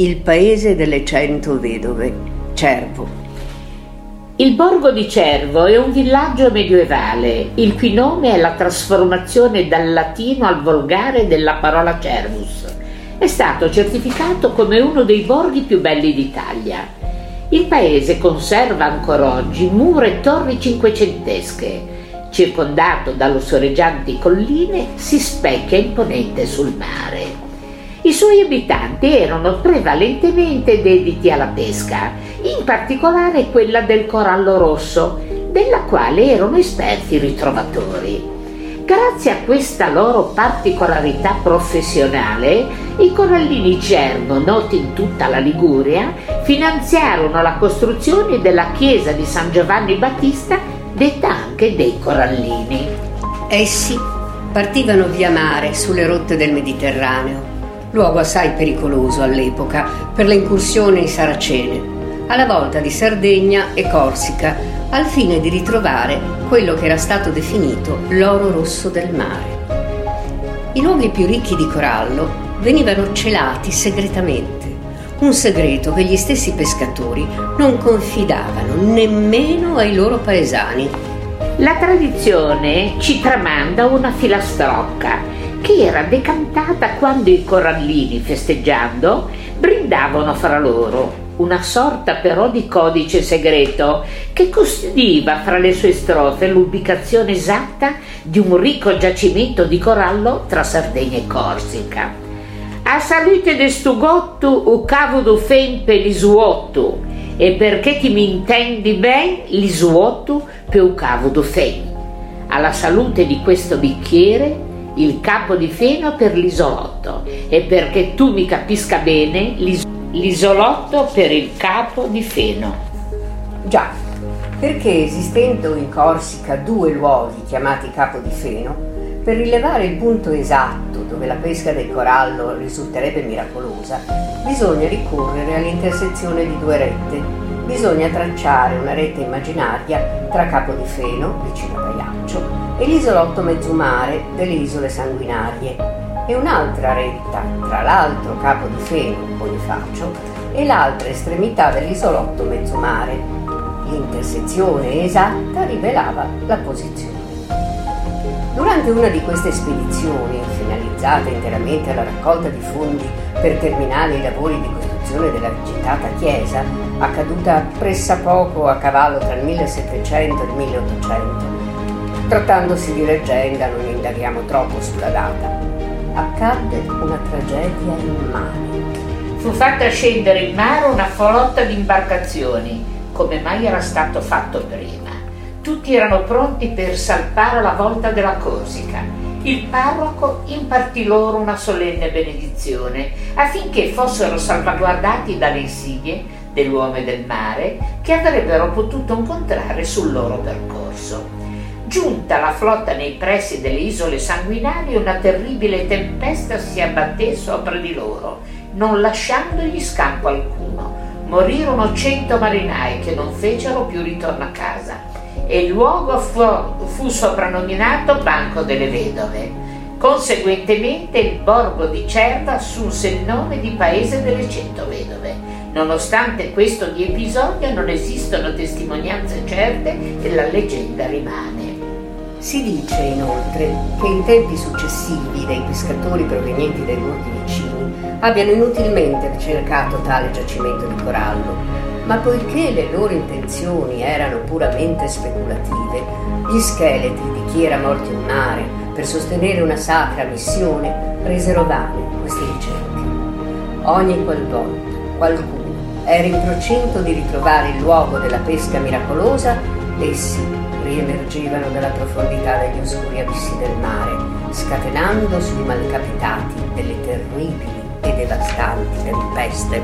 Il paese delle cento vedove, Cervo. Il borgo di Cervo è un villaggio medievale, il cui nome è la trasformazione dal latino al volgare della parola cervus. È stato certificato come uno dei borghi più belli d'Italia. Il paese conserva ancora oggi mura e torri cinquecentesche. Circondato da lussureggianti colline, si specchia imponente sul mare. I suoi abitanti erano prevalentemente dediti alla pesca, in particolare quella del corallo rosso, della quale erano esperti ritrovatori. Grazie a questa loro particolarità professionale, i corallini Cerno, noti in tutta la Liguria, finanziarono la costruzione della chiesa di San Giovanni Battista, detta anche dei Corallini. Essi partivano via mare sulle rotte del Mediterraneo luogo assai pericoloso all'epoca per le incursioni saracene, alla volta di Sardegna e Corsica, al fine di ritrovare quello che era stato definito l'oro rosso del mare. I luoghi più ricchi di corallo venivano celati segretamente, un segreto che gli stessi pescatori non confidavano nemmeno ai loro paesani. La tradizione ci tramanda una filastrocca che era decantata quando i corallini, festeggiando, brindavano fra loro, una sorta però di codice segreto che custodiva fra le sue strofe l'ubicazione esatta di un ricco giacimento di corallo tra Sardegna e Corsica. A salute de stugottu u cavo du fempe lisuottu e perché ti mi intendi ben lisuottu per u cavo du fem. Alla salute di questo bicchiere il capo di feno per l'isolotto e perché tu mi capisca bene l'is- l'isolotto per il capo di feno. Già, perché esistendo in Corsica due luoghi chiamati capo di feno, per rilevare il punto esatto dove la pesca del corallo risulterebbe miracolosa, bisogna ricorrere all'intersezione di due rette. Bisogna tracciare una rete immaginaria tra Capo di Feno, vicino a Pagliaccio, e l'isolotto mezzumare delle isole sanguinarie e un'altra retta tra l'altro capo di Feno, Bonifacio, e l'altra estremità dell'isolotto mezzumare. L'intersezione esatta rivelava la posizione. Durante una di queste spedizioni, finalizzata interamente alla raccolta di fondi per terminare i lavori di costruzione della citata chiesa, accaduta pressappoco a cavallo tra il 1700 e il 1800, Trattandosi di leggenda non indaghiamo troppo sulla data. Accadde una tragedia immane. Fu fatta scendere in mare una flotta di imbarcazioni, come mai era stato fatto prima. Tutti erano pronti per salpare la volta della Corsica. Il parroco impartì loro una solenne benedizione affinché fossero salvaguardati dalle insidie dell'uomo e del mare che avrebbero potuto incontrare sul loro percorso. Giunta la flotta nei pressi delle isole sanguinarie, una terribile tempesta si abbatté sopra di loro, non lasciandogli scampo alcuno. Morirono cento marinai che non fecero più ritorno a casa e il luogo fu, fu soprannominato Banco delle Vedove. Conseguentemente il borgo di Cerva assunse il nome di Paese delle Cento Vedove. Nonostante questo di episodio non esistono testimonianze certe e la leggenda rimane. Si dice inoltre che in tempi successivi dei pescatori provenienti dai borghi vicini abbiano inutilmente ricercato tale giacimento di corallo, ma poiché le loro intenzioni erano puramente speculative, gli scheletri di chi era morto in mare per sostenere una sacra missione resero vane queste ricerche. Ogni qualvolta qualcuno era in procinto di ritrovare il luogo della pesca miracolosa, essi riemergevano dalla profondità degli oscuri abissi del mare, scatenando sui malcapitati delle terribili e devastanti tempeste.